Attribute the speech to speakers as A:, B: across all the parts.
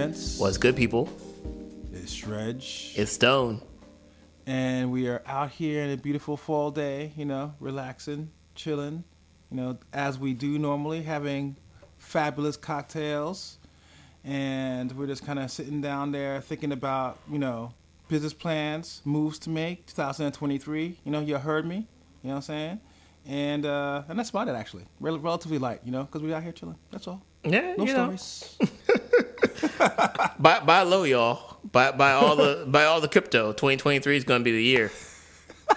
A: gents?
B: What's good, people?
A: It's Shredge.
B: It's Stone.
A: And we are out here in a beautiful fall day, you know, relaxing, chilling, you know, as we do normally, having fabulous cocktails. And we're just kind of sitting down there thinking about, you know, business plans, moves to make, 2023. You know, you heard me. You know what I'm saying? And uh, and that's about it, actually. Rel- relatively light, you know, because we're out here chilling. That's all.
B: Yeah,
A: No
B: you know.
A: stories.
B: Buy, buy low, y'all. Buy, buy all the buy all the crypto. 2023 is going to be the year.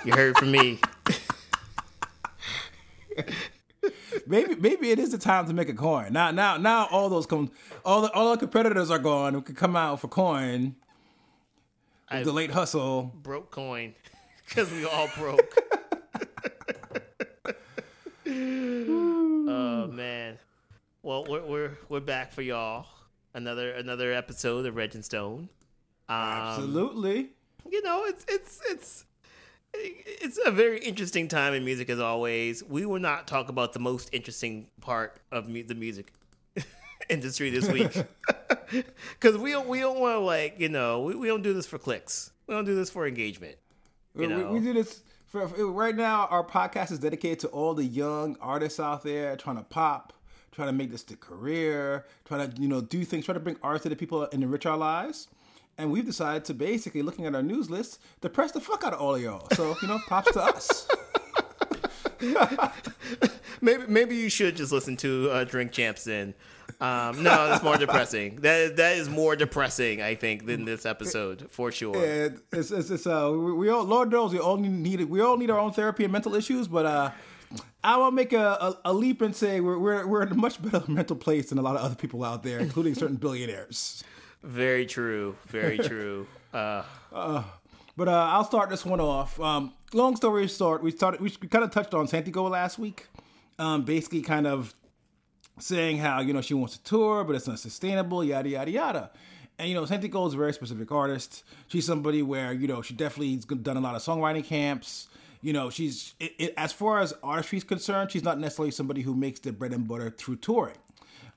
B: You heard from me.
A: maybe maybe it is the time to make a coin. Now now now all those come all the all the competitors are gone who could come out for coin.
B: I
A: the late hustle.
B: broke coin because we all broke. oh man. Well, we're we're we're back for y'all. Another another episode of Reg and Stone. Um,
A: Absolutely.
B: you know, it's it's it's it's a very interesting time in music as always. We will not talk about the most interesting part of mu- the music industry this week because we don't we don't want to like you know we, we don't do this for clicks. We don't do this for engagement. You
A: We-
B: know,
A: we, do this for- right now. Our podcast is dedicated to all the young artists out there trying to pop, trying to make this their career, trying to you know do things, trying to bring art to the people and enrich our lives. And we've decided to basically, looking at our news list, depress the fuck out of all of y'all. So you know, props to us.
B: maybe maybe you should just listen to uh, Drink Champs then. Um, no, that's more depressing. That is, that is more depressing, I think, than this episode for sure.
A: And it's, it's, it's uh, we, we all, Lord knows we all need we all need our own therapy and mental issues, but uh, I will make a, a, a leap and say we're, we're we're in a much better mental place than a lot of other people out there, including certain billionaires.
B: Very true. Very true. Uh,
A: But uh, I'll start this one off. Um, long story short, we started we, kind of touched on Santigold last week, um, basically kind of saying how you know she wants to tour, but it's not sustainable, yada yada yada. And you know, Santigold is a very specific artist. She's somebody where you know she definitely has done a lot of songwriting camps. You know, she's it, it, as far as artistry is concerned, she's not necessarily somebody who makes their bread and butter through touring.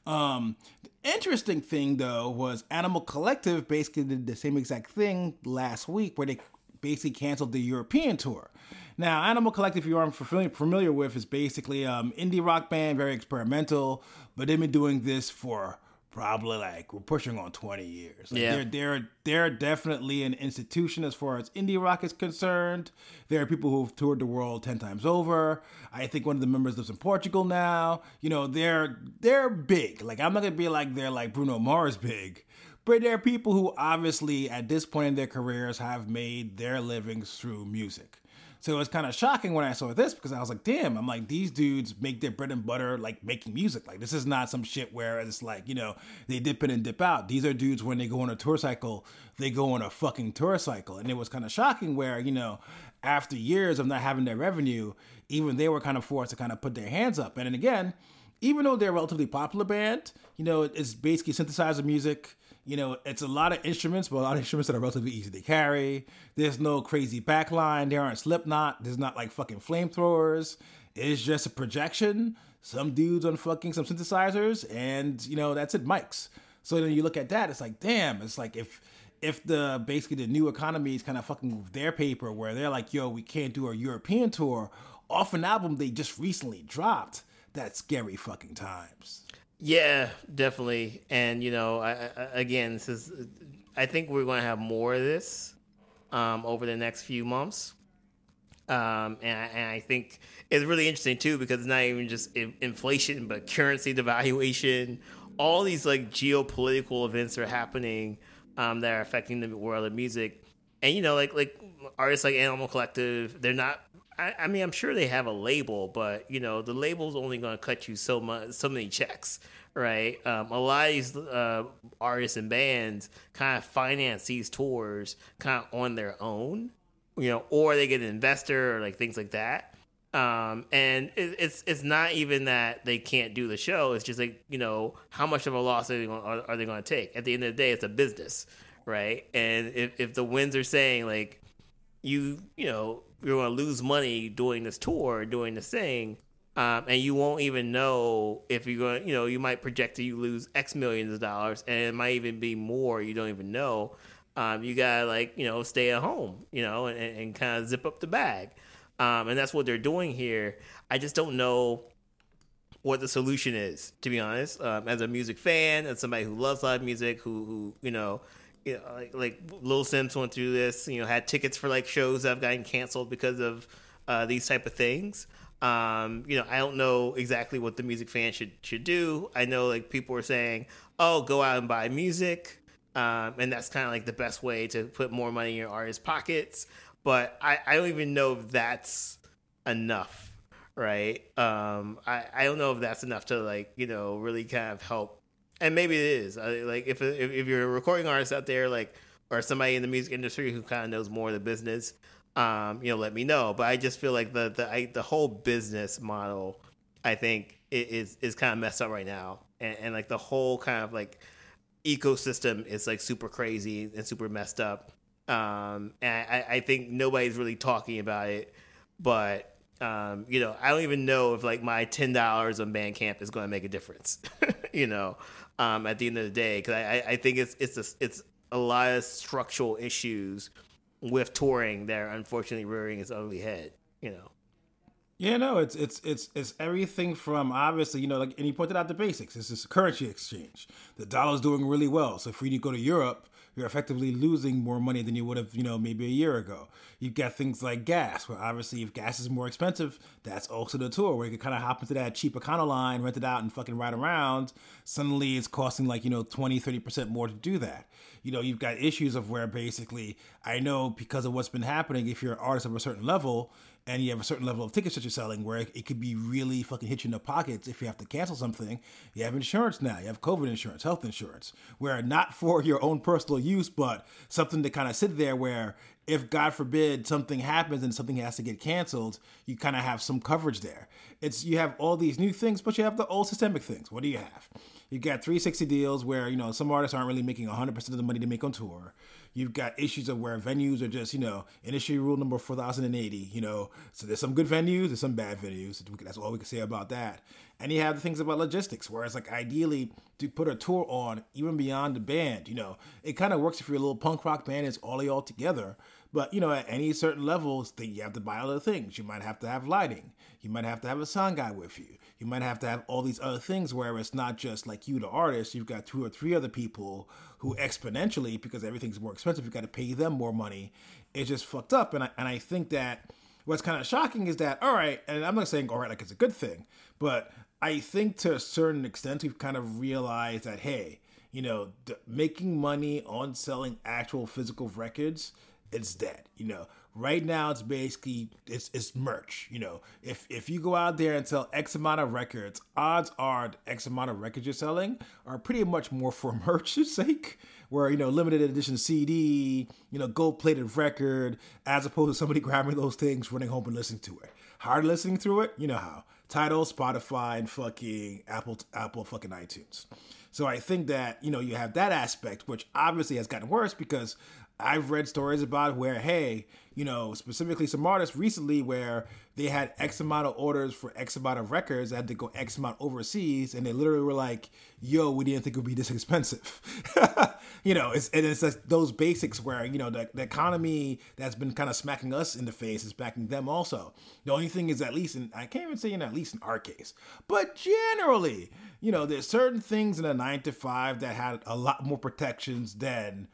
A: Um, the interesting thing though was Animal Collective basically did the same exact thing last week, where they basically canceled the European tour. Now, Animal Collective, if you aren't familiar, familiar with, is basically um indie rock band, very experimental, but they've been doing this for probably like we're pushing on 20 years. Like,
B: Yeah.
A: they're they're they're definitely an institution as far as indie rock is concerned. There are people who've toured the world 10 times over. I think one of the members lives in Portugal now. You know, they're they're big. Like I'm not going to be like they're like Bruno Mars big. But there are people who obviously at this point in their careers have made their livings through music. So it was kind of shocking when I saw this because I was like, damn, I'm like, these dudes make their bread and butter like making music. Like, this is not some shit where it's like, you know, they dip in and dip out. These are dudes when they go on a tour cycle, they go on a fucking tour cycle. And it was kind of shocking where, you know, after years of not having their revenue, even they were kind of forced to kind of put their hands up. And then again, even though they're a relatively popular band, you know, it's basically synthesizer music. You know, it's a lot of instruments, but a lot of instruments that are relatively easy to carry. There's no crazy backline. There aren't Slipknot. There's not like fucking flamethrowers. It's just a projection, some dudes on fucking some synthesizers, and you know that's it, mics. So then you look at that, it's like, damn, it's like if if the basically the new economy is kind of fucking with their paper where they're like, yo, we can't do a European tour off an album they just recently dropped. That's scary fucking times.
B: Yeah, definitely. And you know, I, I, again, this is. I think we're going to have more of this um, over the next few months. Um, and, I, and I think it's really interesting too because it's not even just in- inflation, but currency devaluation. All these like geopolitical events are happening um, that are affecting the world of music. And you know, like like artists like Animal Collective, they're not. I, I mean, I'm sure they have a label, but you know, the label's only going to cut you so much, so many checks, right? Um, a lot of these uh, artists and bands kind of finance these tours kind of on their own you know, or they get an investor or like things like that. Um, and it, it's it's not even that they can't do the show. It's just like you know how much of a loss are they going are, are they going to take? At the end of the day, it's a business, right? And if if the winds are saying like you you know you're going to lose money doing this tour, doing this thing, Um, and you won't even know if you're going. You know, you might project that you lose X millions of dollars, and it might even be more. You don't even know. Um, you gotta like you know stay at home, you know, and, and kind of zip up the bag. Um, and that's what they're doing here. I just don't know what the solution is, to be honest. Um, as a music fan, as somebody who loves live music, who who you know you know, like, like Lil Simz went through this. You know, had tickets for like shows that have gotten canceled because of uh, these type of things. Um, you know, I don't know exactly what the music fan should should do. I know like people are saying, "Oh, go out and buy music," um, and that's kind of like the best way to put more money in your artist's pockets. But I, I don't even know if that's enough, right? Um, I I don't know if that's enough to like you know really kind of help and maybe it is. like if, if if you're a recording artist out there, like or somebody in the music industry who kind of knows more of the business, um, you know, let me know. But I just feel like the the I, the whole business model, I think, is is kind of messed up right now, and, and like the whole kind of like ecosystem is like super crazy and super messed up. Um, and I, I think nobody's really talking about it, but um, you know, I don't even know if like my ten dollars on Bandcamp is going to make a difference. you know, um, at the end of the day, because I, I think it's it's a, it's a lot of structural issues with touring that are unfortunately rearing its ugly head. You know.
A: Yeah, no, it's it's it's it's everything from obviously, you know, like and you pointed out the basics. It's this currency exchange. The dollar's doing really well. So for you to go to Europe, you're effectively losing more money than you would have, you know, maybe a year ago. You've got things like gas, where obviously if gas is more expensive, that's also the tour where you can kind of hop into that cheap Econoline, rent it out, and fucking ride around. Suddenly it's costing like, you know, 20, 30% more to do that. You know, you've got issues of where basically, I know because of what's been happening, if you're an artist of a certain level, and you have a certain level of tickets that you're selling where it, could be really fucking hit you in the pockets if you have to cancel something. You have insurance now. You have COVID insurance, health insurance, where not for your own personal use, but something to kind of sit there where if God forbid something happens and something has to get canceled, you kind of have some coverage there. It's you have all these new things, but you have the old systemic things. What do you have? You got 360 deals where you know some artists aren't really making 100% of the money they make on tour. You've got issues of where venues are just, you know, industry rule number 4080, you know. So there's some good venues, there's some bad venues. That's all we can say about that. And you have the things about logistics, whereas like ideally to put a tour on, even beyond the band, you know, it kind of works if you're a little punk rock band, it's all y'all together. But you know, at any certain levels, you have to buy other things. You might have to have lighting. You might have to have a sound guy with you. You might have to have all these other things where it's not just like you, the artist. You've got two or three other people who exponentially, because everything's more expensive, you've got to pay them more money. It's just fucked up. And I, and I think that what's kind of shocking is that, all right, and I'm not saying all right like it's a good thing, but I think to a certain extent we've kind of realized that hey, you know, making money on selling actual physical records it's dead. You know, right now it's basically it's it's merch. You know, if if you go out there and sell X amount of records, odds are the X amount of records you're selling are pretty much more for merch's sake. Where you know limited edition CD, you know gold plated record, as opposed to somebody grabbing those things, running home and listening to it. Hard listening through it, you know how Tidal, Spotify, and fucking Apple Apple fucking iTunes. So I think that you know you have that aspect, which obviously has gotten worse because I've read stories about where, hey, you know, specifically some artists recently where they had X amount of orders for X amount of records, had to go X amount overseas, and they literally were like, yo, we didn't think it would be this expensive. you know, it's, and it's like those basics where, you know, the, the economy that's been kind of smacking us in the face is backing them also. The only thing is, at least, in, I can't even say in at least in our case, but generally, you know, there's certain things in a nine to five that had a lot more protections than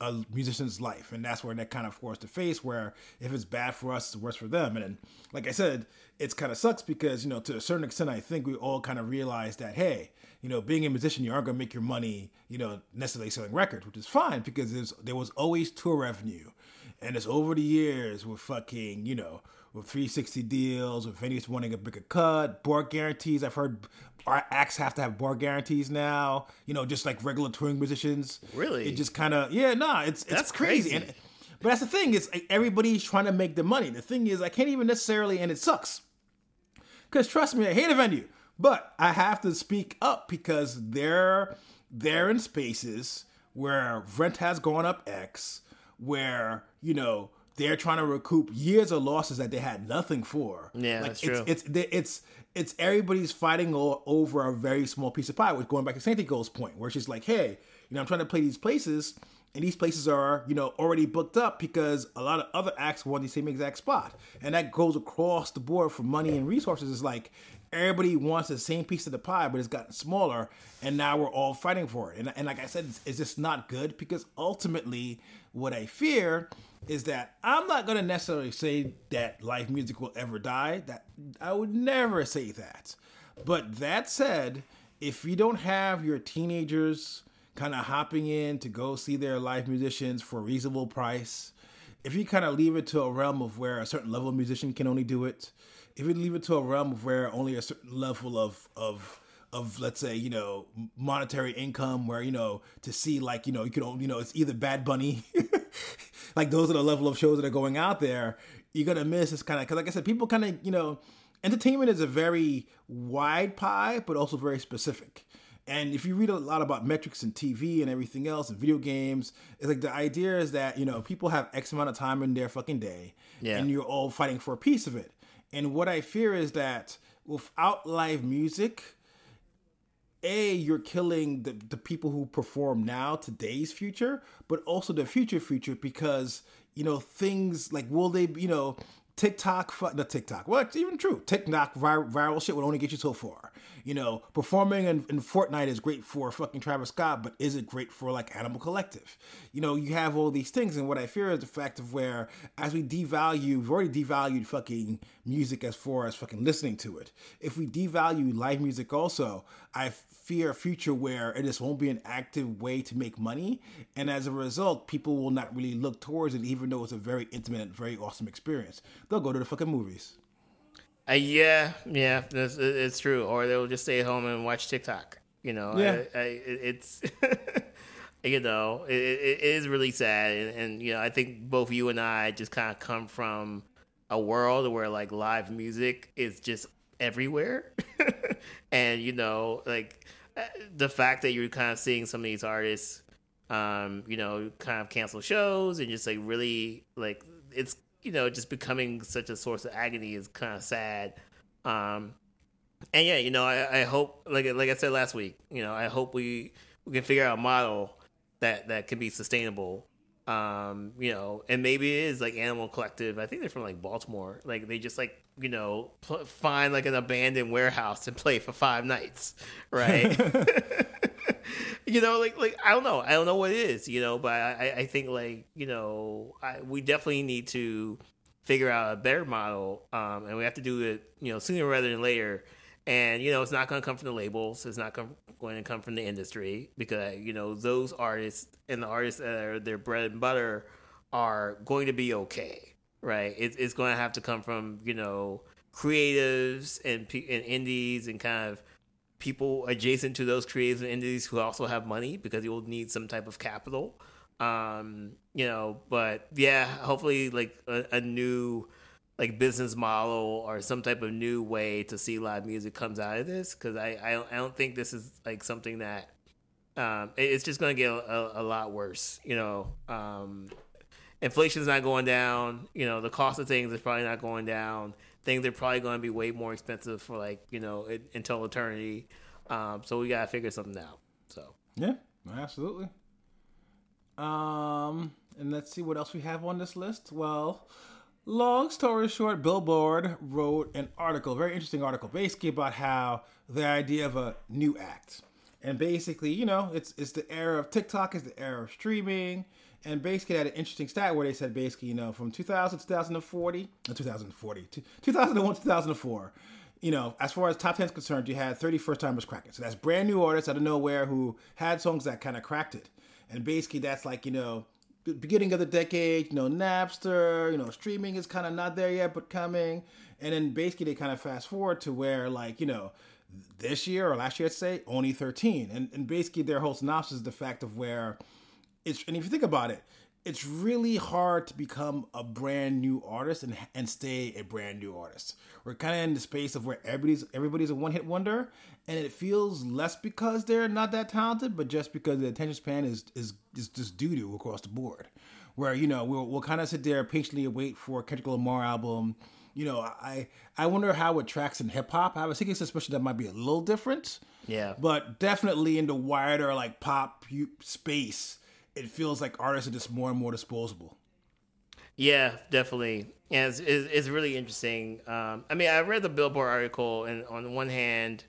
A: a musician's life. And that's where that kind of forced to face where if it's bad for us it's worse for them. And like i said it's kind of sucks because you know to a certain extent i think we all kind of realize that hey you know being a musician you aren't going to make your money you know necessarily selling records which is fine because there was always tour revenue. And it's over the years with fucking you know with 360 deals, with venues wanting a bigger cut, bar guarantees. I've heard our acts have to have bar guarantees now. You know, just like regular touring musicians.
B: Really?
A: It just kind of yeah, nah, it's it's
B: that's
A: crazy.
B: crazy.
A: And, but that's the thing is like, everybody's trying to make the money. The thing is, I can't even necessarily, and it sucks. Because trust me, I hate a venue, but I have to speak up because they're they're in spaces where rent has gone up X, where you know they're trying to recoup years of losses that they had nothing for.
B: Yeah,
A: like,
B: that's
A: it's,
B: true.
A: It's it's it's it's everybody's fighting o- over a very small piece of pie. Which going back to Santigold's point, where she's like, "Hey, you know, I'm trying to play these places, and these places are you know already booked up because a lot of other acts want the same exact spot, and that goes across the board for money and resources. It's like everybody wants the same piece of the pie, but it's gotten smaller, and now we're all fighting for it. And, and like I said, it's, it's just not good because ultimately, what I fear is that I'm not going to necessarily say that live music will ever die. That I would never say that. But that said, if you don't have your teenagers kind of hopping in to go see their live musicians for a reasonable price, if you kind of leave it to a realm of where a certain level of musician can only do it, if you leave it to a realm of where only a certain level of of of let's say you know monetary income where you know to see like you know you can you know it's either Bad Bunny, like those are the level of shows that are going out there. You're gonna miss this kind of because like I said, people kind of you know entertainment is a very wide pie, but also very specific. And if you read a lot about metrics in TV and everything else and video games, it's like the idea is that, you know, people have X amount of time in their fucking day.
B: Yeah.
A: And you're all fighting for a piece of it. And what I fear is that without live music, A, you're killing the, the people who perform now, today's future, but also the future future because, you know, things like will they, you know, TikTok, the TikTok. Well, it's even true. TikTok vir- viral shit will only get you so far. You know, performing in, in Fortnite is great for fucking Travis Scott, but is it great for like Animal Collective? You know, you have all these things, and what I fear is the fact of where as we devalue, we've already devalued fucking music as far as fucking listening to it. If we devalue live music also, I fear a future where it just won't be an active way to make money, and as a result, people will not really look towards it, even though it's a very intimate and very awesome experience. They'll go to the fucking movies.
B: Uh, yeah, yeah, it's, it's true. Or they'll just stay at home and watch TikTok. You know,
A: Yeah.
B: I, I, it's you know, it, it is really sad, and, and you know, I think both you and I just kind of come from a world where like live music is just everywhere, and you know, like uh, the fact that you're kind of seeing some of these artists, um, you know, kind of cancel shows and just like really like it's you know just becoming such a source of agony is kind of sad. Um, and yeah, you know, I, I hope like like I said last week, you know, I hope we we can figure out a model that that can be sustainable. Um, you know, and maybe it is like Animal Collective. I think they're from like Baltimore. Like they just like you know pl- find like an abandoned warehouse and play for five nights, right? you know, like like I don't know, I don't know what it is, you know, but I I think like you know I, we definitely need to figure out a better model, um, and we have to do it you know sooner rather than later. And you know, it's not going to come from the labels. It's not com- going to come from the industry because you know those artists and the artists that are their bread and butter are going to be okay, right? It's it's going to have to come from you know creatives and and indies and kind of people adjacent to those creatives and indies who also have money because you will need some type of capital. Um, you know, but yeah, hopefully like a, a new like business model or some type of new way to see live music comes out of this because I, I don't, I don't think this is like something that um, it's just going to get a, a, lot worse. You know, um, inflation's not going down. You know, the cost of things is probably not going down. Things are probably going to be way more expensive for like you know it, until eternity. Um, so we gotta figure something out. So
A: Yeah, absolutely. Um, and let's see what else we have on this list. Well, long story short, Billboard wrote an article, very interesting article, basically about how the idea of a new act. And basically, you know, it's it's the era of TikTok, it's the era of streaming. And basically, had an interesting stat where they said basically, you know, from 2000 to 2040, uh, 2040, to 2001 to 2004, you know, as far as top 10 is concerned, you had 30 first timers cracking. So that's brand new artists out of nowhere who had songs that kind of cracked it. And basically, that's like, you know, beginning of the decade, you know, Napster, you know, streaming is kind of not there yet, but coming. And then basically, they kind of fast forward to where, like, you know, this year or last year, let's say, only 13. And, and basically, their whole synopsis is the fact of where it's, and if you think about it, it's really hard to become a brand new artist and and stay a brand new artist. We're kind of in the space of where everybody's everybody's a one hit wonder, and it feels less because they're not that talented, but just because the attention span is is is just doo doo across the board. where you know we'll we'll kind of sit there patiently wait for a Kendrick Lamar album. You know, I I wonder how it tracks in hip hop. I have a secret suspicion that might be a little different.
B: Yeah.
A: But definitely in the wider like pop space, it feels like artists are just more and more disposable.
B: Yeah, definitely. Yeah, it's, it's really interesting. Um, I mean, I read the Billboard article, and on one hand,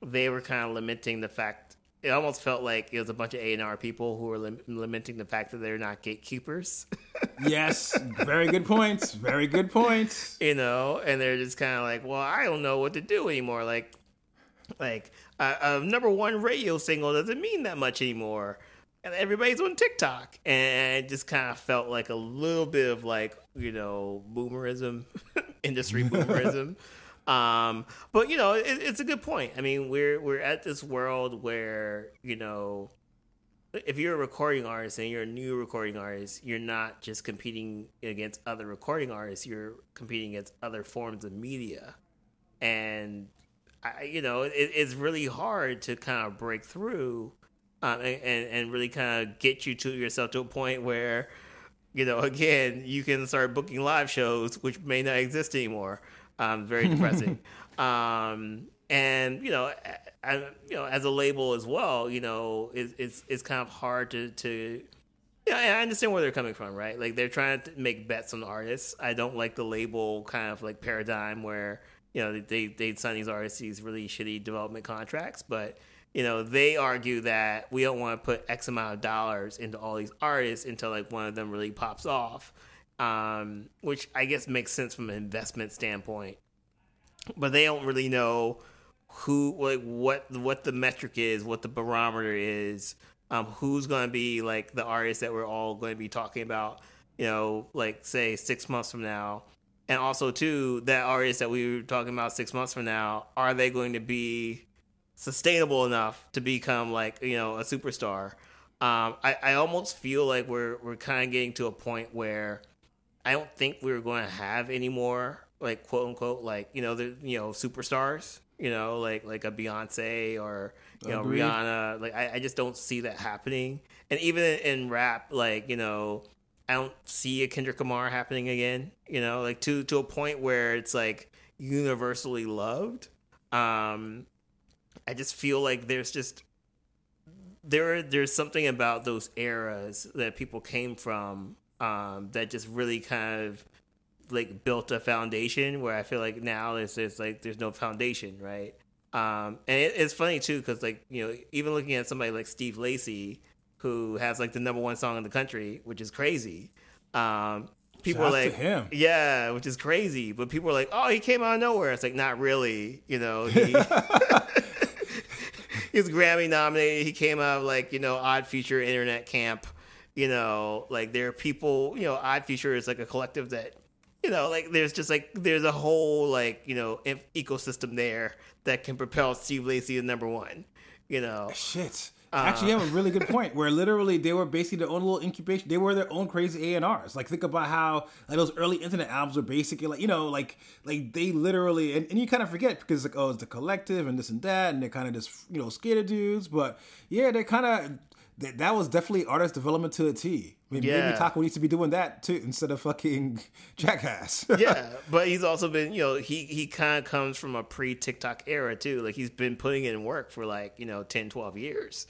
B: they were kind of lamenting the fact. It almost felt like it was a bunch of A and R people who were lim- lamenting the fact that they're not gatekeepers.
A: yes, very good points. Very good points.
B: You know, and they're just kind of like, "Well, I don't know what to do anymore." Like, like a, a number one radio single doesn't mean that much anymore and everybody's on TikTok, and it just kind of felt like a little bit of like you know boomerism, industry boomerism. um, but you know, it, it's a good point. I mean, we're we're at this world where you know, if you're a recording artist and you're a new recording artist, you're not just competing against other recording artists. You're competing against other forms of media, and I, you know, it, it's really hard to kind of break through um, and, and really kind of get you to yourself to a point where, you know, again, you can start booking live shows, which may not exist anymore. Um, very depressing. um, and you know, I, you know, as a label as well, you know, it's it's, it's kind of hard to to. Yeah, I understand where they're coming from, right? Like they're trying to make bets on artists. I don't like the label kind of like paradigm where you know they they sign these artists these really shitty development contracts, but you know, they argue that we don't want to put X amount of dollars into all these artists until like one of them really pops off, um, which I guess makes sense from an investment standpoint. But they don't really know who, like, what what the metric is, what the barometer is, um, who's going to be like the artist that we're all going to be talking about. You know, like say six months from now, and also too that artist that we were talking about six months from now, are they going to be sustainable enough to become like you know a superstar. Um, I, I almost feel like we're we're kind of getting to a point where I don't think we're going to have any more like quote unquote like you know the you know superstars you know like like a Beyonce or you know Agreed. Rihanna like I, I just don't see that happening and even in, rap like you know I don't see a Kendrick Lamar happening again you know like to to a point where it's like universally loved um I just feel like there's just there there's something about those eras that people came from um, that just really kind of like built a foundation where I feel like now it's there's like there's no foundation, right? Um, and it, it's funny too because like you know even looking at somebody like Steve Lacy who has like the number one song in the country, which is crazy. Um, people Shout are like, him. yeah, which is crazy. But people are like, oh, he came out of nowhere. It's like not really, you know. He, he was Grammy nominated. He came out of like you know Odd Future Internet Camp. You know, like there are people. You know, Odd Future is like a collective that you know, like there's just like there's a whole like you know ecosystem there that can propel Steve Lacy to number one. You know,
A: shit. Actually, you uh, have a really good point. Where literally they were basically their own little incubation. They were their own crazy A and R's. Like think about how like those early internet albums were basically like you know like like they literally and, and you kind of forget because like oh it's the collective and this and that and they're kind of just you know skater dudes. But yeah, they kind of that, that was definitely artist development to a T. Maybe, yeah. maybe Taco needs to be doing that too instead of fucking Jackass.
B: yeah, but he's also been, you know, he he kind of comes from a pre TikTok era too. Like he's been putting in work for like you know 10, 12 years.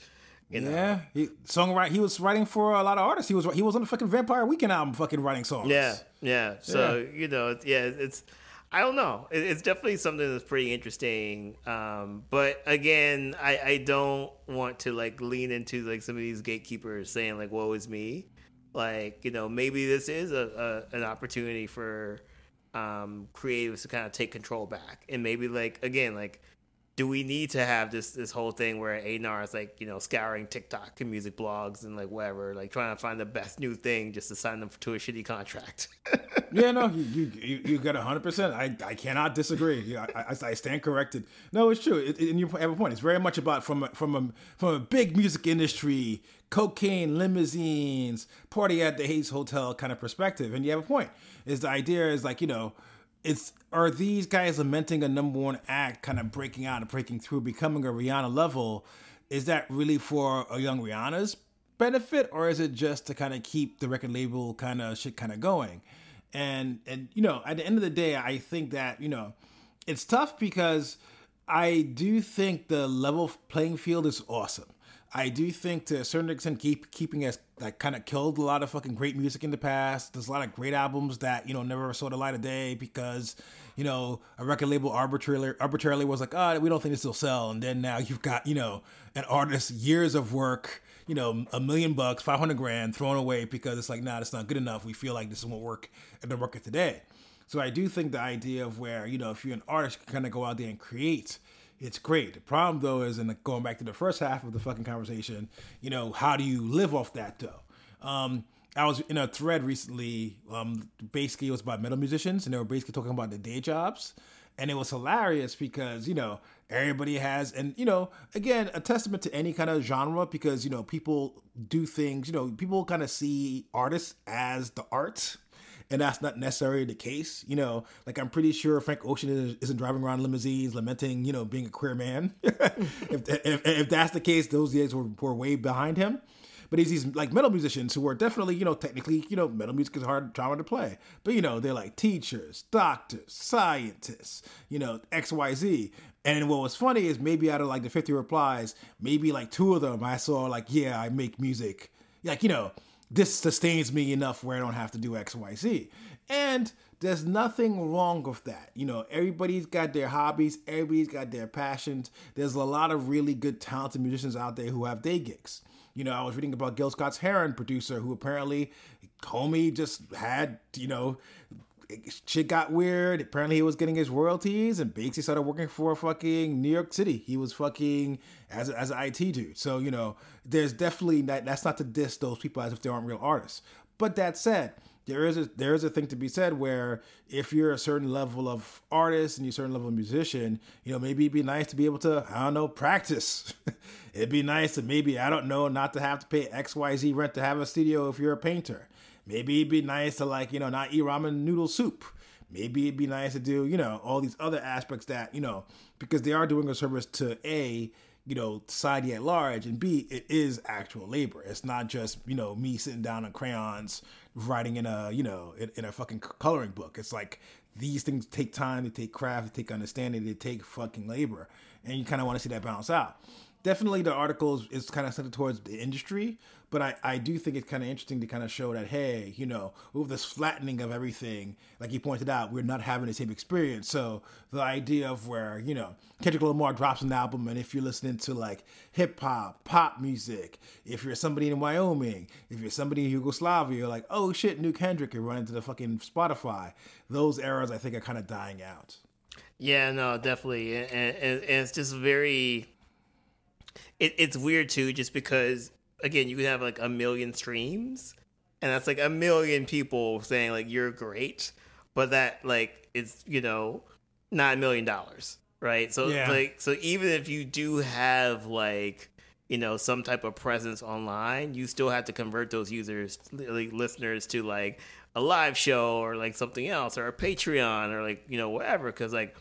B: You know?
A: Yeah, he songwrite. He was writing for a lot of artists. He was he was on the fucking Vampire Weekend album, fucking writing songs.
B: Yeah, yeah. So yeah. you know, yeah, it's I don't know. It's definitely something that's pretty interesting. Um, but again, I, I don't want to like lean into like some of these gatekeepers saying like, "Woe is me." Like you know, maybe this is a, a an opportunity for um, creatives to kind of take control back, and maybe like again, like do we need to have this this whole thing where A&R is like you know scouring TikTok and music blogs and like whatever, like trying to find the best new thing just to sign them to a shitty contract?
A: yeah, no, you you, you got hundred percent. I I cannot disagree. I, I, I stand corrected. No, it's true, it, and you have a point. It's very much about from a, from a from a big music industry, cocaine, limousines, party at the Hayes Hotel kind of perspective, and you have a point. Is the idea is like you know it's are these guys lamenting a number one act kind of breaking out and breaking through, becoming a Rihanna level? Is that really for a young Rihanna's benefit or is it just to kind of keep the record label kind of shit kind of going? And and you know, at the end of the day, I think that you know, it's tough because I do think the level playing field is awesome. I do think to a certain extent, keep keeping us like kind of killed a lot of fucking great music in the past. There's a lot of great albums that you know never saw the light of day because you know a record label arbitrarily arbitrarily was like, oh, we don't think this will sell, and then now you've got you know an artist years of work, you know, a million bucks, five hundred grand thrown away because it's like, nah, that's not good enough. We feel like this won't work in the market today. So I do think the idea of where you know if you're an artist, you can kind of go out there and create it's great. The problem though is, and going back to the first half of the fucking conversation, you know, how do you live off that though? Um, I was in a thread recently. Um, basically, it was about metal musicians, and they were basically talking about the day jobs, and it was hilarious because you know everybody has, and you know, again, a testament to any kind of genre because you know people do things. You know, people kind of see artists as the art and that's not necessarily the case. You know, like I'm pretty sure Frank Ocean isn't driving around limousines lamenting, you know, being a queer man. if, if, if that's the case, those days were, were way behind him. But he's these like metal musicians who are definitely, you know, technically, you know, metal music is hard genre to play. But you know, they're like teachers, doctors, scientists, you know, X, Y, Z. And what was funny is maybe out of like the 50 replies, maybe like two of them I saw like, yeah, I make music. Like, you know, this sustains me enough where I don't have to do X, Y, Z. And there's nothing wrong with that. You know, everybody's got their hobbies, everybody's got their passions. There's a lot of really good, talented musicians out there who have day gigs. You know, I was reading about Gil Scott Heron, producer, who apparently homie just had, you know, shit got weird. Apparently, he was getting his royalties, and Banksy started working for fucking New York City. He was fucking as as an IT dude. So you know, there's definitely that. That's not to diss those people as if they aren't real artists. But that said, there is a there is a thing to be said where if you're a certain level of artist and you're a certain level of musician, you know, maybe it'd be nice to be able to, I don't know, practice. it'd be nice to maybe, I don't know, not to have to pay XYZ rent to have a studio if you're a painter. Maybe it'd be nice to like, you know, not eat ramen noodle soup. Maybe it'd be nice to do, you know, all these other aspects that, you know, because they are doing a service to A, you know, society at large, and B, it is actual labor. It's not just, you know, me sitting down on crayons writing in a, you know, in, in a fucking coloring book. It's like these things take time, they take craft, they take understanding, they take fucking labor. And you kind of want to see that balance out definitely the article is, is kind of centered towards the industry, but I, I do think it's kind of interesting to kind of show that, hey, you know, with this flattening of everything, like you pointed out, we're not having the same experience. So the idea of where, you know, Kendrick Lamar drops an album, and if you're listening to like hip hop, pop music, if you're somebody in Wyoming, if you're somebody in Yugoslavia, you're like, oh shit, new Kendrick, you run into the fucking Spotify. Those eras, I think, are kind of dying out.
B: Yeah, no, definitely. And, and, and it's just very it, it's weird too, just because again, you can have like a million streams, and that's like a million people saying like you're great, but that like it's you know not a million dollars, right? So yeah. like so even if you do have like you know some type of presence online, you still have to convert those users, like listeners, to like a live show or like something else or a Patreon or like you know whatever, because like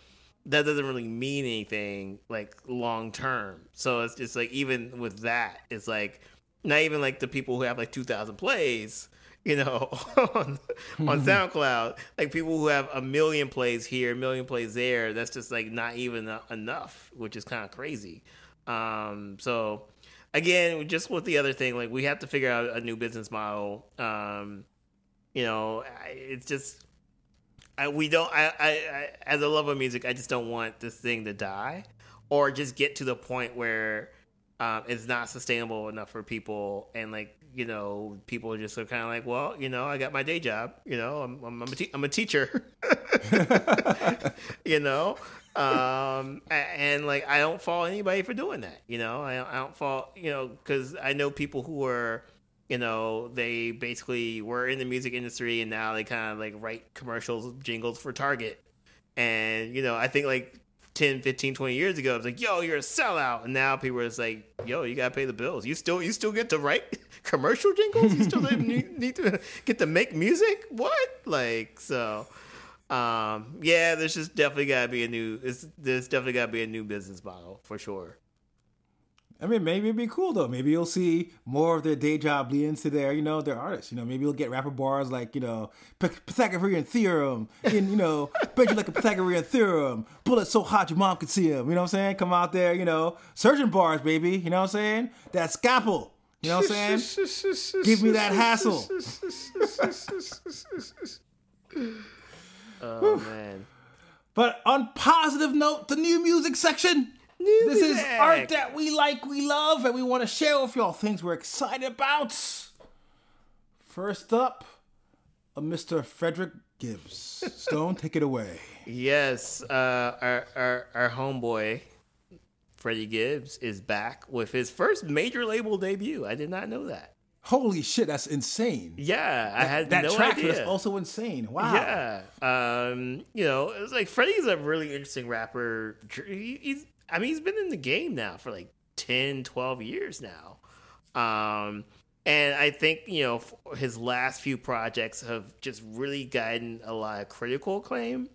B: that doesn't really mean anything like long term. So it's just like even with that, it's like not even like the people who have like two thousand plays, you know, on, on SoundCloud. Like people who have a million plays here, a million plays there. That's just like not even enough, which is kind of crazy. Um, so again, just with the other thing, like we have to figure out a new business model. Um, you know, it's just I, we don't. I, I, I, as a lover of music, I just don't want this thing to die, or just get to the point where um, it's not sustainable enough for people, and like you know, people are just kind of like, well, you know, I got my day job, you know, I'm I'm, I'm, a, te- I'm a teacher, you know, um, and, and, like I don't fault anybody for doing that, you know, I, I don't fault, you know, because I know people who are you know, they basically were in the music industry and now they kind of like write commercials, jingles for Target. And, you know, I think like 10, 15, 20 years ago, it's like, yo, you're a sellout. And now people are just like, yo, you gotta pay the bills. You still you still get to write commercial jingles? You still need to get to make music? What? Like, so um, yeah, there's just definitely gotta be a new there's definitely gotta be a new business model for sure.
A: I mean, maybe it'd be cool though. Maybe you'll see more of their day job lead into their, you know, their artists. You know, maybe you'll get rapper bars like, you know, Pythagorean theorem, and you know, bet you like a Pythagorean theorem. Bullet so hot your mom could see him. You know what I'm saying? Come out there, you know, surgeon bars, baby. You know what I'm saying? That scalpel. You know what I'm saying? Give me that hassle.
B: oh man.
A: But on positive note, the new music section. This is art that we like, we love, and we want to share with y'all things we're excited about. First up, a Mr. Frederick Gibbs. Stone, take it away.
B: Yes, uh, our, our our homeboy Freddie Gibbs is back with his first major label debut. I did not know that.
A: Holy shit, that's insane.
B: Yeah, I had
A: that
B: no
A: track
B: idea.
A: is also insane. Wow.
B: Yeah, um, you know, it's like Freddie's a really interesting rapper. He, he's, I mean, he's been in the game now for like 10, 12 years now. Um, and I think, you know, his last few projects have just really gotten a lot of critical acclaim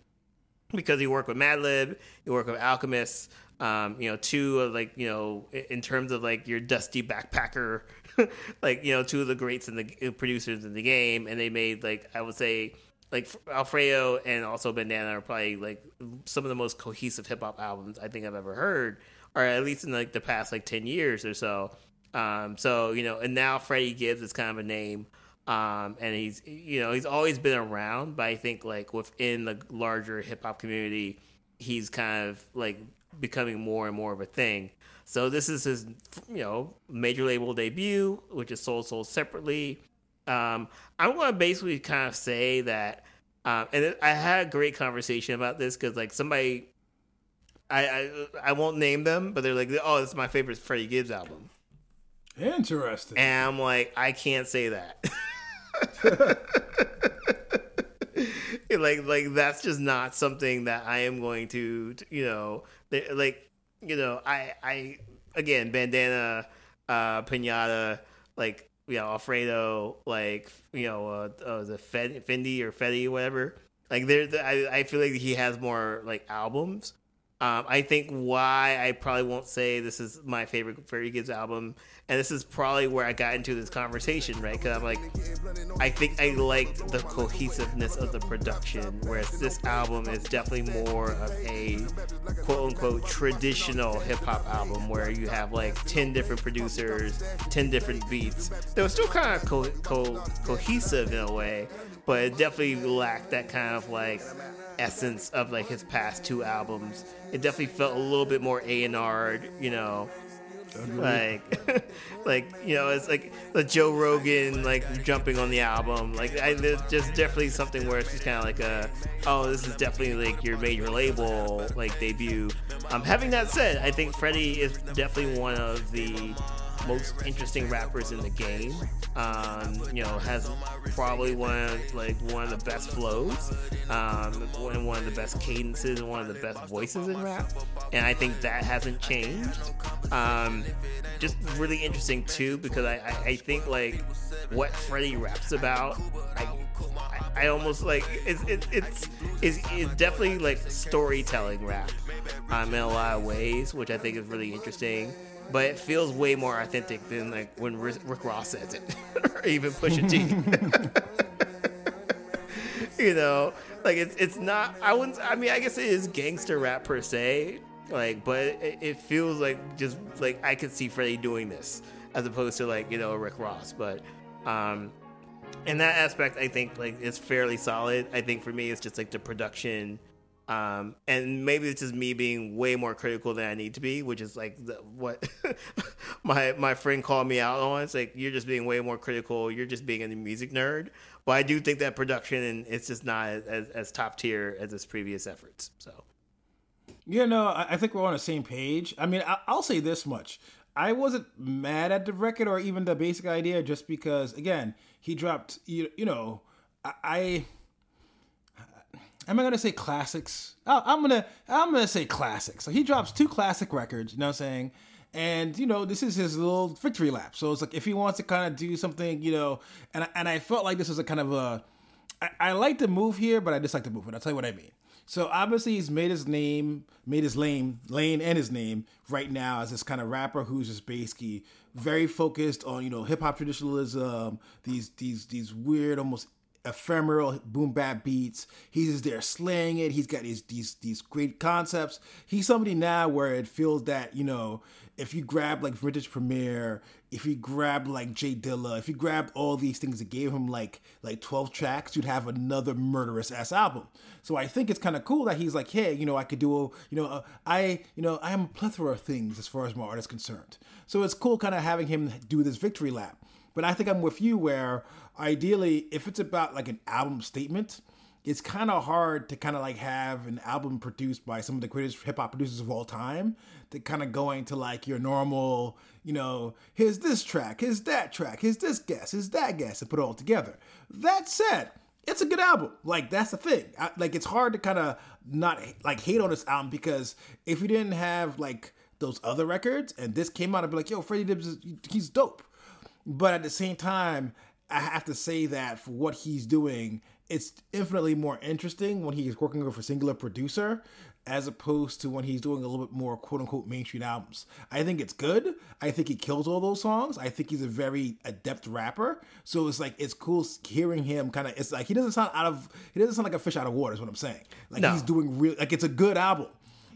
B: because he worked with Madlib, he worked with Alchemist, um, you know, two of like, you know, in terms of like your dusty backpacker, like, you know, two of the greats in the producers in the game. And they made like, I would say, like Alfredo and also Bandana are probably like some of the most cohesive hip hop albums I think I've ever heard, or at least in like the past like 10 years or so. Um, so, you know, and now Freddie Gibbs is kind of a name. Um, and he's, you know, he's always been around, but I think like within the larger hip hop community, he's kind of like becoming more and more of a thing. So this is his, you know, major label debut, which is Soul Sold Separately. Um, I'm going to basically kind of say that, um, and I had a great conversation about this because like somebody, I, I I won't name them, but they're like, oh, this is my favorite Freddie Gibbs album.
A: Interesting.
B: And I'm like, I can't say that. like like that's just not something that I am going to, to you know like you know I I again bandana uh pinata like you know Alfredo like you know uh, uh the Fendi or Fetty whatever. Like there I I feel like he has more like albums um, I think why I probably won't say this is my favorite Freddie Gibbs album, and this is probably where I got into this conversation, right? Because I'm like, I think I liked the cohesiveness of the production, whereas this album is definitely more of a quote unquote traditional hip hop album where you have like 10 different producers, 10 different beats. They were still kind of co- co- cohesive in a way, but it definitely lacked that kind of like essence of like his past two albums. It definitely felt a little bit more A and R, you know, like like you know, it's like the Joe Rogan like jumping on the album. Like I, there's just definitely something where it's just kind of like a oh, this is definitely like your major label like debut. Um, having that said, I think Freddie is definitely one of the most interesting rappers in the game. Um, you know, has probably one of, like one of the best flows, um, and one of the best cadences, and one of the best voices in rap. And I think that hasn't changed. Um, just really interesting too, because I, I, I think like what Freddie raps about, I, I almost like it's it, it's it's it's definitely like storytelling rap um, in a lot of ways, which I think is really interesting but it feels way more authentic than like when Rick Ross says it, or even Pusha T. you know, like it's it's not. I wouldn't. I mean, I guess it is gangster rap per se, like, but it, feels like just like I could see Freddie doing this as opposed to like you know Rick Ross, but. um in that aspect, I think like it's fairly solid. I think for me, it's just like the production um, and maybe it's just me being way more critical than I need to be, which is like the, what my my friend called me out on. It's like you're just being way more critical. You're just being a music nerd. But I do think that production and it's just not as, as top tier as its previous efforts. So,
A: yeah, no, I think we're on the same page. I mean, I'll say this much: I wasn't mad at the record or even the basic idea, just because again, he dropped. You, you know, I am I gonna say classics? Oh, I'm gonna I'm gonna say classics. So he drops two classic records. You know what I'm saying? And you know this is his little victory lap. So it's like if he wants to kind of do something, you know, and and I felt like this was a kind of a I, I like the move here, but I dislike the move. And I'll tell you what I mean. So obviously he's made his name, made his lane, lane and his name right now as this kind of rapper who's just basically very focused on you know hip hop traditionalism, these these these weird almost ephemeral boom bap beats. He's just there slaying it. He's got these these these great concepts. He's somebody now where it feels that you know if you grab like Vintage Premier, if you grab like J Dilla, if you grab all these things that gave him like like 12 tracks, you'd have another murderous ass album. So I think it's kind of cool that he's like, hey, you know, I could do, a, you know, uh, I, you know, I am a plethora of things as far as my art is concerned. So it's cool kind of having him do this victory lap. But I think I'm with you where ideally, if it's about like an album statement, it's kind of hard to kind of like have an album produced by some of the greatest hip hop producers of all time to kind of going to like your normal, you know, here's this track, here's that track, here's this guest, here's that guest, and put it all together. That said, it's a good album. Like that's the thing. I, like it's hard to kind of not like hate on this album because if you didn't have like those other records and this came out, I'd be like, yo, Freddie Gibbs, he's dope. But at the same time, I have to say that for what he's doing it's infinitely more interesting when he's working with a singular producer as opposed to when he's doing a little bit more quote unquote mainstream albums. I think it's good. I think he kills all those songs. I think he's a very adept rapper. So it's like it's cool hearing him kind of it's like he doesn't sound out of he doesn't sound like a fish out of water is what I'm saying. Like no. he's doing real like it's a good album.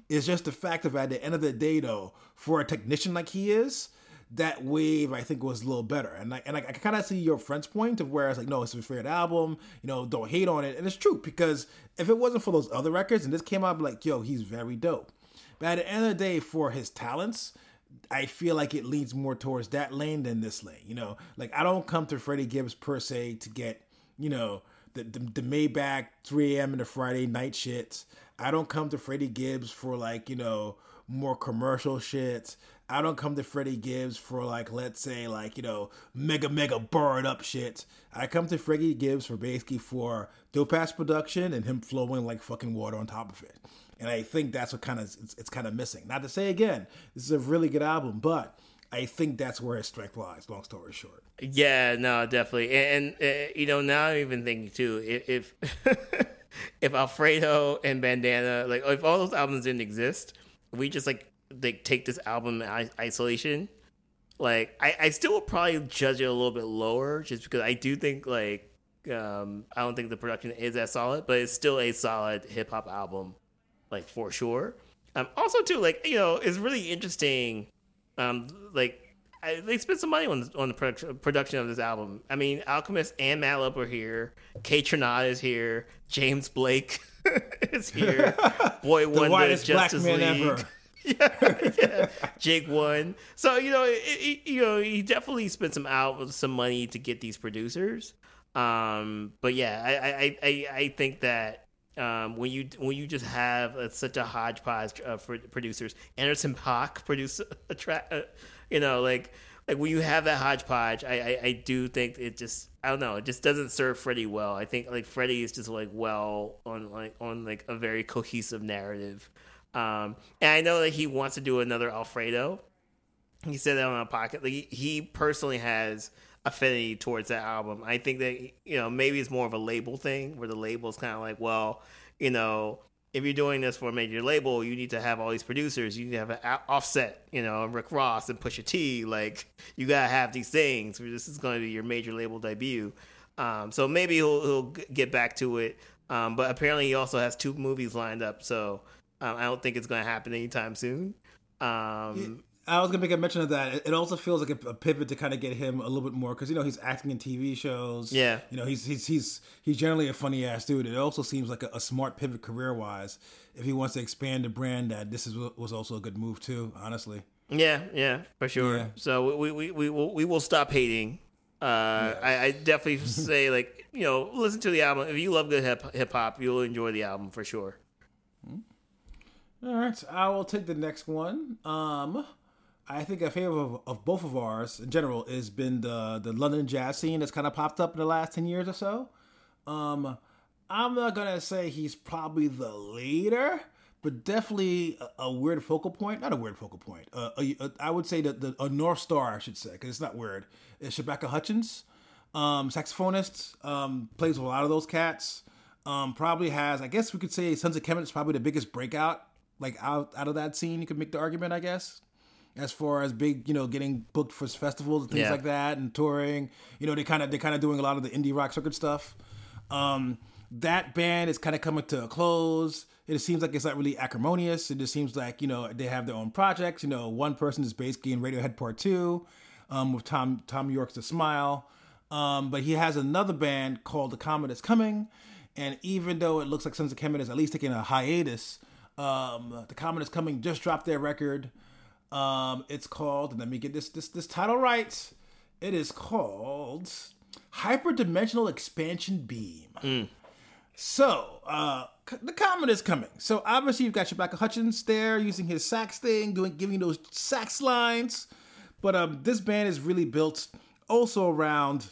A: It's just the fact of at the end of the day though, for a technician like he is, that wave I think was a little better. And I and I, I kind of see your friend's point of where it's like, no, it's a favorite album. You know, don't hate on it, and it's true because if it wasn't for those other records and this came out, like, yo, he's very dope. But at the end of the day, for his talents, I feel like it leans more towards that lane than this lane. You know, like I don't come to Freddie Gibbs per se to get, you know, the the, the Maybach 3 a.m. and the Friday night shits. I don't come to Freddie Gibbs for like, you know, more commercial shit. I don't come to Freddie Gibbs for like, let's say, like you know, mega mega burn up shit. I come to Freddie Gibbs for basically for dope ass production and him flowing like fucking water on top of it. And I think that's what kind of it's, it's kind of missing. Not to say again, this is a really good album, but I think that's where his strength lies. Long story short.
B: Yeah, no, definitely. And, and uh, you know, now I'm even thinking too, if if, if Alfredo and Bandana, like if all those albums didn't exist, we just like they take this album in isolation, like I, I still would probably judge it a little bit lower just because I do think like um, I don't think the production is as solid, but it's still a solid hip hop album, like for sure. Um, also too, like you know, it's really interesting. Um, like I, they spent some money on on the production production of this album. I mean, Alchemist and Madlib are here. Kate Kaytranada is here. James Blake is here. Boy
A: the Wonder, Justice League.
B: Yeah. Jake One. So you know, it, it, you know, he definitely spent some out some money to get these producers. Um, but yeah, I I I, I think that um, when you when you just have a, such a hodgepodge of producers, Anderson .Paak produce a track, uh, you know, like like when you have that hodgepodge, I, I, I do think it just I don't know, it just doesn't serve Freddie well. I think like Freddie is just like well on like on like a very cohesive narrative. Um, and I know that he wants to do another Alfredo. He said that on a pocket. Like, he personally has affinity towards that album. I think that you know maybe it's more of a label thing where the label is kind of like, well, you know, if you're doing this for a major label, you need to have all these producers. You need to have an offset, you know, Rick Ross and Pusha T. Like you gotta have these things. This is going to be your major label debut. Um, so maybe he'll, he'll get back to it. Um, but apparently he also has two movies lined up. So um, I don't think it's going to happen anytime soon. Um,
A: I was gonna make a mention of that. It also feels like a, a pivot to kind of get him a little bit more because you know he's acting in TV shows.
B: Yeah,
A: you know he's he's he's he's generally a funny ass dude. It also seems like a, a smart pivot career wise if he wants to expand the brand. That this is was also a good move too. Honestly.
B: Yeah, yeah, for sure. Yeah. So we we we will we will stop hating. Uh. I, I, definitely say like you know listen to the album if you love good hip hip hop you'll enjoy the album for sure.
A: All right, I will take the next one. Um, I think a favorite of, of, both of ours in general has been the the London jazz scene that's kind of popped up in the last ten years or so. Um, I'm not gonna say he's probably the leader, but definitely a, a weird focal point. Not a weird focal point. Uh, a, a, I would say that the, a north star, I should say, because it's not weird. It's Shabaka Hutchings. um, saxophonist. Um, plays with a lot of those cats. Um, probably has, I guess we could say, Sons of Kemet is probably the biggest breakout, like out out of that scene. You could make the argument, I guess, as far as big, you know, getting booked for festivals and things
B: Yeah.
A: like that, and touring. You know, they kind of they kind of doing a lot of the indie rock circuit stuff. Um, that band is kind of coming to a close. It seems like it's not really acrimonious. It just seems like you know they have their own projects. You know, one person is basically in Radiohead Part Two, um, with Thom Thom Yorke's The Smile, um, but he has another band called The Comet Is Coming, and even though it looks like Sons of Kemet is at least taking a hiatus, um, The Comet Is Coming just dropped their record. Um, it's called. Let me get this this this title right. It is called Hyperdimensional Expansion Beam. So, uh, the comet is coming. So obviously you've got Shabaka Hutchings there using his sax thing, doing giving those sax lines. But um, this band is really built also around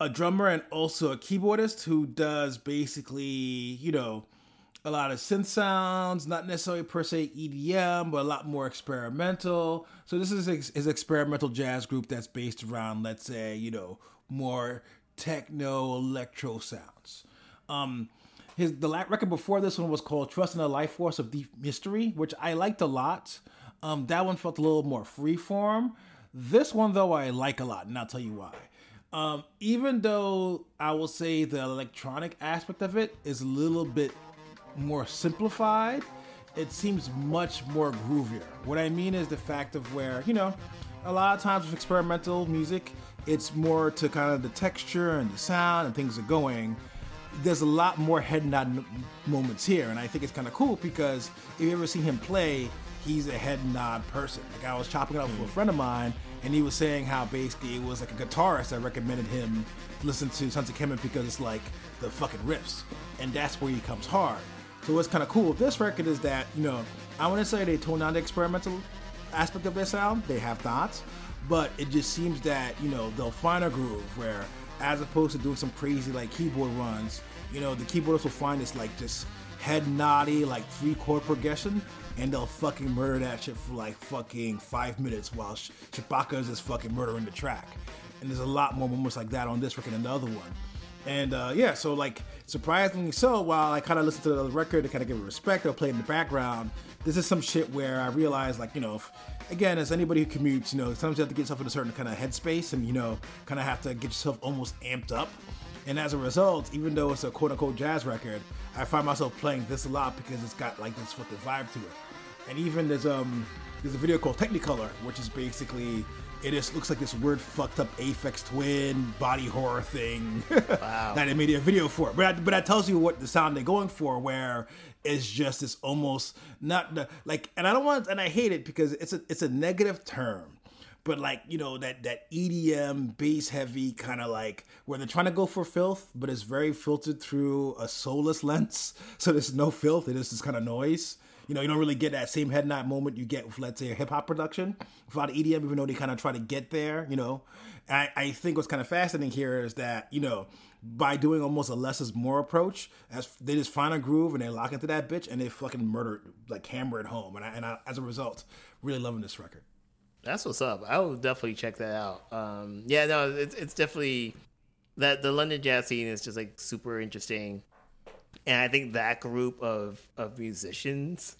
A: a drummer and also a keyboardist who does basically, you know, a lot of synth sounds, not necessarily per se EDM, but a lot more experimental. So this is ex- is experimental jazz group that's based around, let's say, you know, more techno electro sounds. Um, his the record before this one was called "Trust in the Life Force of Deep Mystery," which I liked a lot. Um, that one felt a little more freeform. This one, though, I like a lot, and I'll tell you why. Um, even though I will say the electronic aspect of it is a little bit more simplified, it seems much more groovier. What I mean is the fact of where, you know, a lot of times with experimental music, it's more to kind of the texture and the sound and things are going. There's a lot more head nod moments here, and I think it's kind of cool because if you ever see him play, he's a head nod person. Like I was chopping it up with a mm. friend of mine, and he was saying how basically it was like a guitarist that recommended him listen to Sons of Kemet because it's like the fucking riffs, and that's where he comes hard. So what's kind of cool with this record is that you know I wouldn't say they tone down the experimental aspect of their sound. They have not, but it just seems that you know they'll find a groove where, as opposed to doing some crazy like keyboard runs, you know the keyboardists will find this like just head noddy like three chord progression, and they'll fucking murder that shit for like fucking five minutes while Sh- Shabaka is just fucking murdering the track. And there's a lot more moments like that on this record than the other one. And uh, yeah, so like surprisingly so, while I kind of listen to the record to kind of give it respect, I'll play in the background. This is some shit where I realize, like, you know, if, again, as anybody who commutes, you know, sometimes you have to get yourself in a certain kind of headspace and, you know, kind of have to get yourself almost amped up. And as a result, even though it's a quote unquote jazz record, I find myself playing this a lot because it's got like this fucking vibe to it. And even there's um there's a video called Technicolor, which is basically it just looks like this weird fucked up Aphex Twin body horror thing that they made a video for. But that, but that tells you what the sound they're going for, where it's just this almost not the like, and I don't want and I hate it because it's a it's a negative term. But like you know that that EDM bass heavy kind of like where they're trying to go for filth, but it's very filtered through a soulless lens, so there's no filth. It is this kind of noise. You know, you don't really get that same head nod moment you get with, let's say, a hip hop production with a lot of EDM, even though they kind of try to get there. You know, I, I think what's kind of fascinating here is that you know by doing almost a less is more approach, as they just find a groove and they lock into that bitch and they fucking murder like hammer it home. And I, and I, as a result, really loving this record.
B: That's what's up. I will definitely check that out. Um, yeah, no, it's it's definitely that the London jazz scene is just like super interesting, and I think that group of of musicians,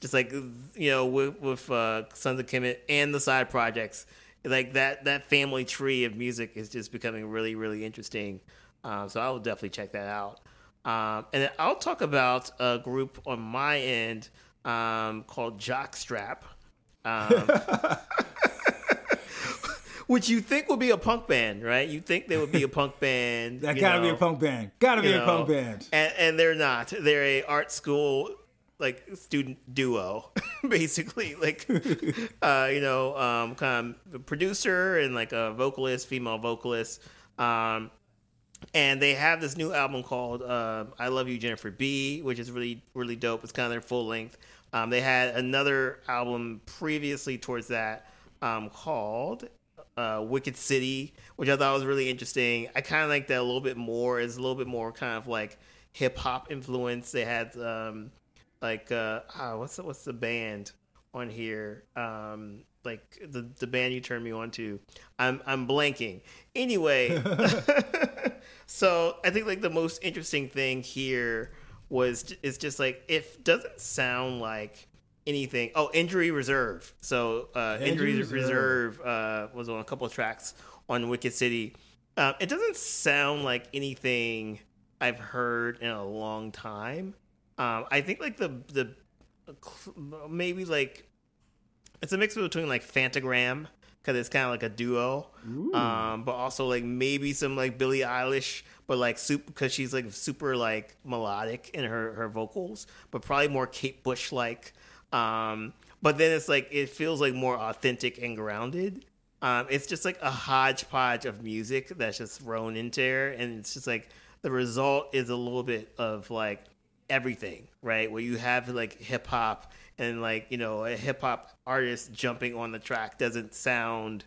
B: just like you know, with with uh, Sons of Kemet and the side projects, like that that family tree of music is just becoming really really interesting. Um, so I will definitely check that out. Um, and then I'll talk about a group on my end um, called Jockstrap. Um, which you think would be a punk band, right? You think they would be a punk band.
A: That gotta be a punk band. Gotta be
B: you
A: a punk band.
B: And, and they're not. They're a art school like student duo, basically. Like, uh, you know, um, kind of a producer and like a vocalist, female vocalist. Um, and they have this new album called uh, "I Love You, Jennifer B," which is really really dope. It's kind of their full length. Um, they had another album previously towards that um, called uh, "Wicked City," which I thought was really interesting. I kind of like that a little bit more. It's a little bit more kind of like hip hop influence. They had um, like uh, ah, what's the, what's the band on here? Um, like the the band you turned me on to. I'm I'm blanking. Anyway, so I think like the most interesting thing here was is just like it doesn't sound like anything. Oh, Injury Reserve. So uh, Injury, Injury Reserve, Reserve uh, was on a couple of tracks on Wicked City. Um, it doesn't sound like anything I've heard in a long time. Um, I think like the the maybe like it's a mix between like Fantagram because it's kind of like a duo, um, but also like maybe some like Billie Eilish, but like super because she's like super like melodic in her her vocals, but probably more Kate Bush like. Um, but then it's like it feels like more authentic and grounded. Um, it's just like a hodgepodge of music that's just thrown into there, and it's just like the result is a little bit of like everything, right? Where you have like hip hop and like you know a hip hop artist jumping on the track doesn't sound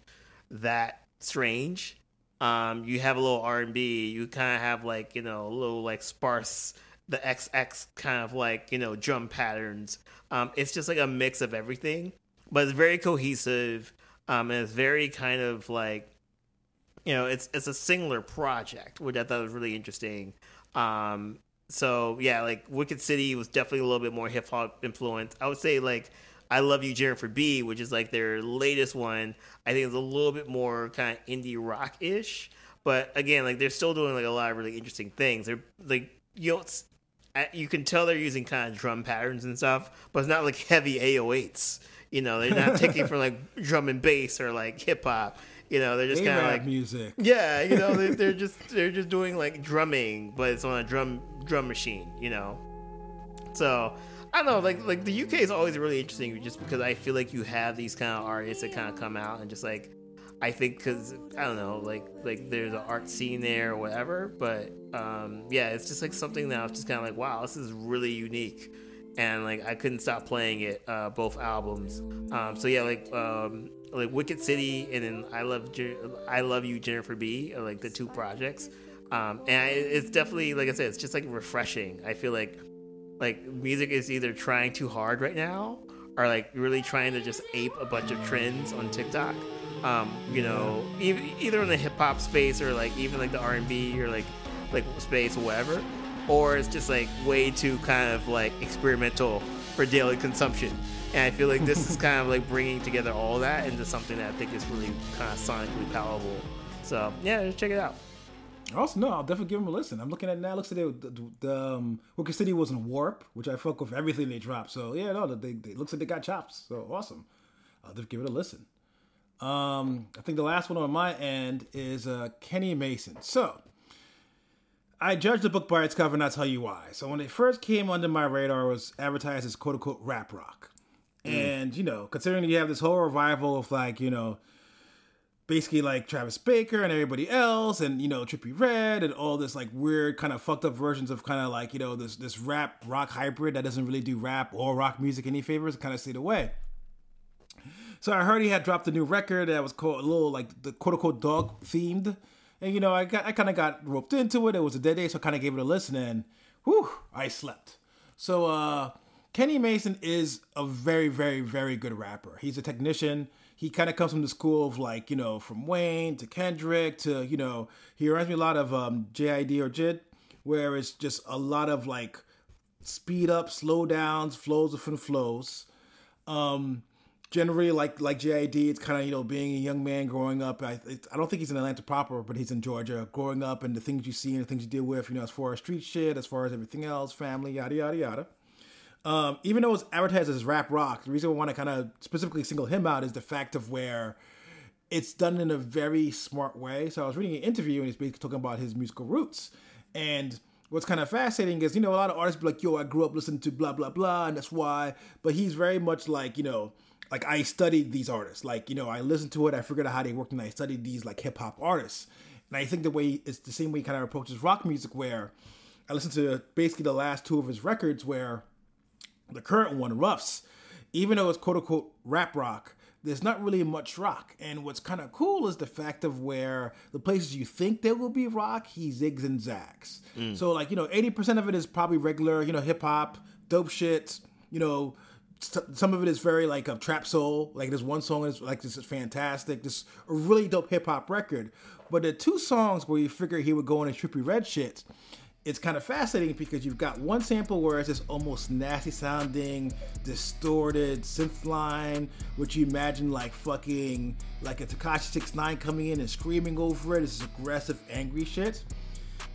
B: that strange. Um, you have a little R and B. You kind of have like you know a little like sparse the XX kind of like you know drum patterns. Um, it's just like a mix of everything, but it's very cohesive. Um, and it's very kind of like, you know, it's it's a singular project, which I thought was really interesting. Um, so yeah, like Wicked City was definitely a little bit more hip hop influence. I would say like I Love You Jennifer B, which is like their latest one. I think it's a little bit more kind of indie rock ish, but again, like they're still doing like a lot of really interesting things. They're like you know you can tell they're using kind of drum patterns and stuff, but it's not like heavy 808s. You know, they're not taking from like drum and bass or like hip hop. You know, they're just kind of like
A: music.
B: Yeah, you know, they, they're just they're just doing like drumming, but it's on a drum drum machine. You know, so I don't know, like like the UK is always really interesting, just because I feel like you have these kind of artists that kind of come out and just like I think because I don't know, like like there's an art scene there or whatever, but um, yeah, it's just like something that I was just kind of like, wow, this is really unique and like I couldn't stop playing it, uh, both albums. Um, so yeah, like um, like Wicked City and then I love I love you Jennifer B like the two projects, um, and I, it's definitely like I said, it's just like refreshing. I feel like like music is either trying too hard right now or like really trying to just ape a bunch of trends on TikTok. Um, you know, either in the hip hop space or like even like the R and B or like like space or whatever or it's just like way too kind of like experimental for daily consumption. And I feel like this is kind of like bringing together all that into something that I think is really kind of sonically palatable. So yeah, just check it out.
A: Also, no, I'll definitely give them a listen. I'm looking at now. Looks like they, the, the um, Wicked City was in Warp, which I fuck with everything they dropped. So yeah, no, they, they looks like they got chops. So awesome. I'll definitely give it a listen. Um, I think the last one on my end is uh, Kenny Mason. So I judge the book by its cover, and I'll tell you why. So when it first came under my radar, it was advertised as quote unquote rap rock. Mm. And, you know, considering you have this whole revival of like, you know, basically like Travis Barker and everybody else, and you know, Trippie Redd, and all this like weird kind of fucked up versions of kind of like, you know, this this rap rock hybrid that doesn't really do rap or rock music any favors, kind of stayed away. So I heard he had dropped a new record that was called a little like the quote unquote dog themed and you know, I got I kind of got roped into it. It was a dead day, so I kind of gave it a listen, and whew, I slept. So uh, Kenny Mason is a very, very, very good rapper. He's a technician. He kind of comes from the school of like you know, from Wayne to Kendrick to you know, he reminds me a lot of um, JID or JID, where it's just a lot of like speed up, slow downs, flows different flows. Um, generally like like JID, it's kind of you know being a young man growing up. I I don't think he's in Atlanta proper, but he's in Georgia. Growing up and the things you see and the things you deal with, you know, as far as street shit, as far as everything else, family, yada yada yada. Um, even though it's advertised as rap rock, the reason I want to kind of specifically single him out is the fact of where it's done in a very smart way. So I was reading an interview and he's basically talking about his musical roots and what's kind of fascinating is you know a lot of artists be like yo i grew up listening to blah blah blah and that's why but he's very much like you know like I studied these artists. Like, you know, I listened to it, I figured out how they worked, and I studied these like hip hop artists. And I think the way it's the same way he kind of approaches rock music, where I listened to basically the last two of his records, where the current one, Ruffs, even though it's quote unquote rap rock, there's not really much rock. And what's kind of cool is the fact of where the places you think there will be rock, he zigs and zags. Mm. So like, you know, 80% of it is probably regular, you know, hip hop, dope shit, you know, some of it is very like a trap soul. Like there's one song is like this is fantastic. This a really dope hip hop record. But the two songs where you figure he would go into Trippie Redd shit, it's kind of fascinating because you've got one sample where it's this almost nasty sounding, distorted synth line, which you imagine like fucking like a Tekashi Six Nine coming in and screaming over it. It's aggressive, angry shit.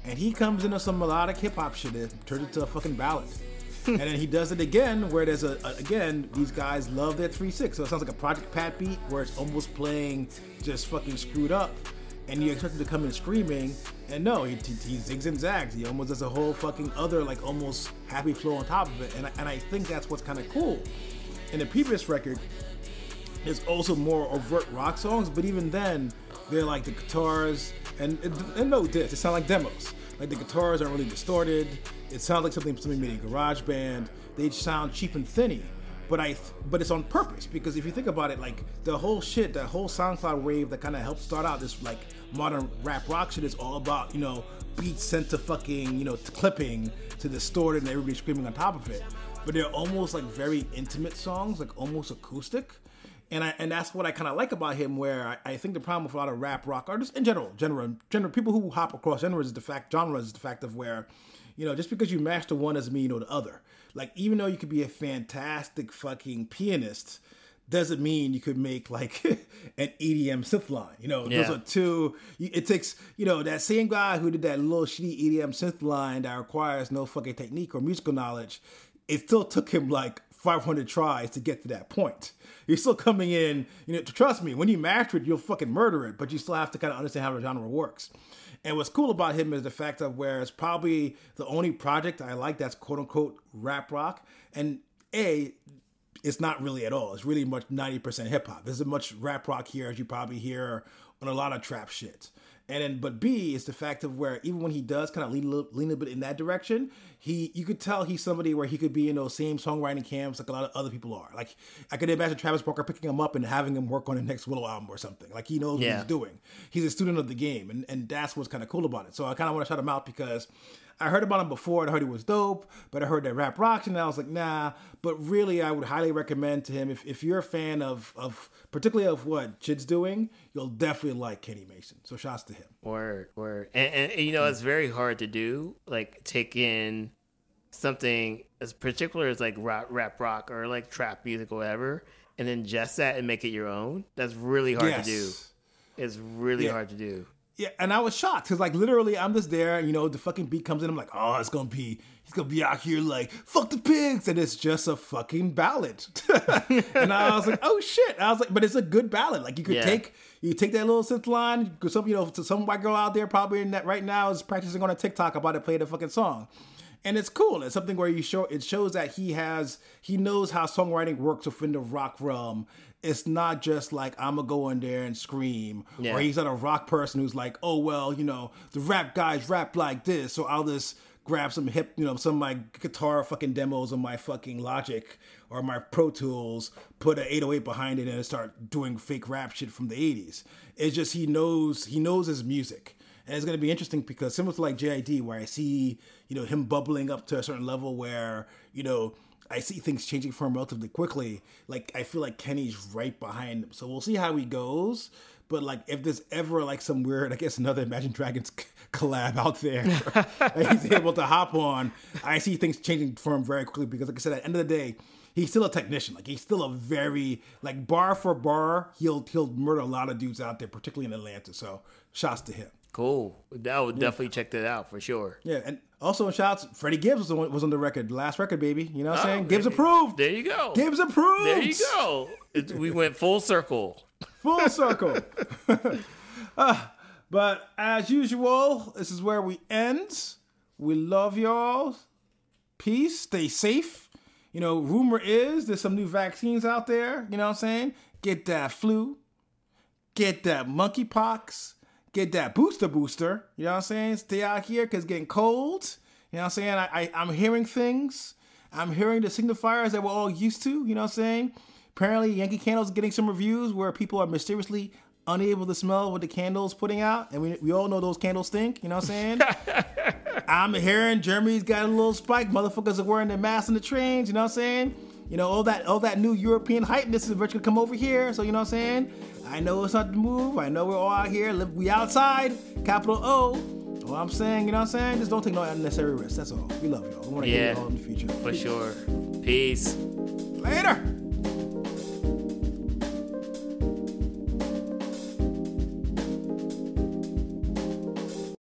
A: And he comes into some melodic hip hop shit that turns into a fucking ballad. And then he does it again where there's a, a again these guys love their 3-6 so it sounds like a Project Pat beat where it's almost playing just fucking screwed up and you expect him to come in screaming. And no he, he, zigs and zags. He almost does a whole fucking other like almost happy flow on top of it. And and I think that's what's kind of cool. In the previous record there's also more overt rock songs but even then they're like the guitars and, and, no diss it sound like demos. Like the guitars aren't really distorted it sounds like something somebody made in GarageBand they sound cheap and thinny but I but it's on purpose because if you think about it, like the whole shit, that whole SoundCloud wave that kind of helped start out this like modern rap rock shit is all about you know beats sent to fucking you know clipping to distorted and everybody screaming on top of it. But they're almost like very intimate songs, like almost acoustic. And I and that's what I kind of like about him. Where I, I, think the problem with a lot of rap rock artists in general, general, general people who hop across genres is the fact genres is the fact of where you know, just because you master one doesn't mean you know the other. Like, even though you could be a fantastic fucking pianist, doesn't mean you could make like an EDM synth line. You know, yeah. those are two. It takes you know that same guy who did that little shitty EDM synth line that requires no fucking technique or musical knowledge. It still took him like 500 tries to get to that point. You're still coming in. You know, trust me, when you master it, you'll fucking murder it. But you still have to kind of understand how the genre works. And what's cool about him is the fact of where it's probably the only project I like that's quote unquote rap rock. And A, it's not really at all. It's really much 90% hip hop. There's as much rap rock here as you probably hear on a lot of trap shit. And then, but B is the fact of where even when he does kind of lean, lean a bit in that direction, he you could tell he's somebody where he could be in those same songwriting camps like a lot of other people are. Like I could imagine Travis Barker picking him up and having him work on the next Willow album or something. Like he knows yeah. what he's doing. He's a student of the game, and and that's what's kind of cool about it. So I kind of want to shout him out because I heard about him before and I heard he was dope, but I heard that rap rocks and I was like, nah. But really, I would highly recommend to him if, if you're a fan of of particularly of what JID's doing, you'll definitely like Kenny Mason. So shouts to him.
B: Word, word, and, and, and you know it's very hard to do. Like take in something as particular as like rap, rap rock or like trap music or whatever, and then just that and make it your own. That's really hard yes. to do. It's really yeah. hard to do.
A: Yeah, and I was shocked because like literally I'm just there, you know, the fucking beat comes in, I'm like, oh, it's gonna be he's gonna be out here like fuck the pigs, and it's just a fucking ballad. and I was like, oh shit. I was like, but it's a good ballad. Like you could yeah. take you take that little synth line, some you know, to some white girl out there probably in that right now is practicing on a TikTok about to play the fucking song. And it's cool. It's something where you show it shows that he has he knows how songwriting works within the rock realm it's not just like I'm gonna go in there and scream, yeah. or he's not a rock person who's like, oh well, you know, the rap guys rap like this, so I'll just grab some hip, you know, some of my guitar fucking demos of my fucking Logic or my Pro Tools, put an 808 behind it, and start doing fake rap shit from the 80s. It's just he knows he knows his music. And it's going to be interesting because similar to like JID, where I see, you know, him bubbling up to a certain level where, you know, I see things changing for him relatively quickly. Like I feel like Kenny's right behind him, so we'll see how he goes. But like, if there's ever like some weird, I guess another Imagine Dragons collab out there he's able to hop on, I see things changing for him very quickly because, like I said, at the end of the day, he's still a technician. Like he's still a very like bar for bar, he'll he'll murder a lot of dudes out there, particularly in Atlanta. So, shouts to him.
B: Cool. I would yeah. definitely check that out for sure.
A: Yeah, and also shouts, Freddie Gibbs was on, was on the record, last record, baby. You know what I'm oh, saying? Gibbs approved.
B: There you go.
A: Gibbs approved.
B: There you go. It, we went full circle.
A: Full circle. uh, but as usual, this is where we end. We love y'all. Peace. Stay safe. You know, rumor is there's some new vaccines out there. You know what I'm saying? Get that flu. Get that monkeypox get that booster booster. You know what I'm saying? Stay out here because it's getting cold. You know what I'm saying? I, I, I'm hearing things. I'm hearing the signifiers that we're all used to. You know what I'm saying? Apparently, Yankee Candle's getting some reviews where people are mysteriously unable to smell what the candle's putting out. And we, we all know those candles stink. You know what I'm saying? I'm hearing Germany's got a little spike. Motherfuckers are wearing their masks on the trains. You know what I'm saying? You know, all that all that new European hype, this is eventually come over here. So you know what I'm saying? I know it's not the move. I know we're all out here. Live, we outside. Capital O. All I'm saying, you know what I'm saying? Just don't take no unnecessary risks. That's all. We love y'all. We want to
B: Yeah.
A: hear y'all in the future.
B: For sure. Peace.
A: Later.